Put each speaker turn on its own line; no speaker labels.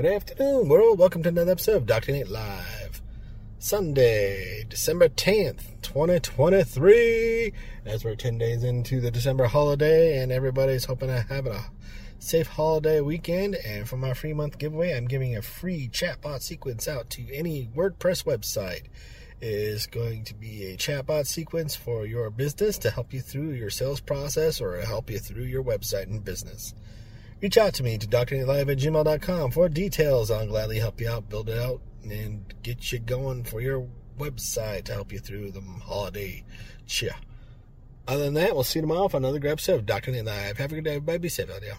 Good afternoon, world. Welcome to another episode of Dr. Nate Live. Sunday, December 10th, 2023. As we're 10 days into the December holiday, and everybody's hoping to have a safe holiday weekend. And for my free month giveaway, I'm giving a free chatbot sequence out to any WordPress website. It is going to be a chatbot sequence for your business to help you through your sales process or help you through your website and business. Reach out to me to drnatelive at gmail.com for details. I'll gladly help you out, build it out, and get you going for your website to help you through the holiday cheer. Other than that, we'll see you tomorrow for another grab Dr. Nate Live. Have a good day, everybody. Be safe out there.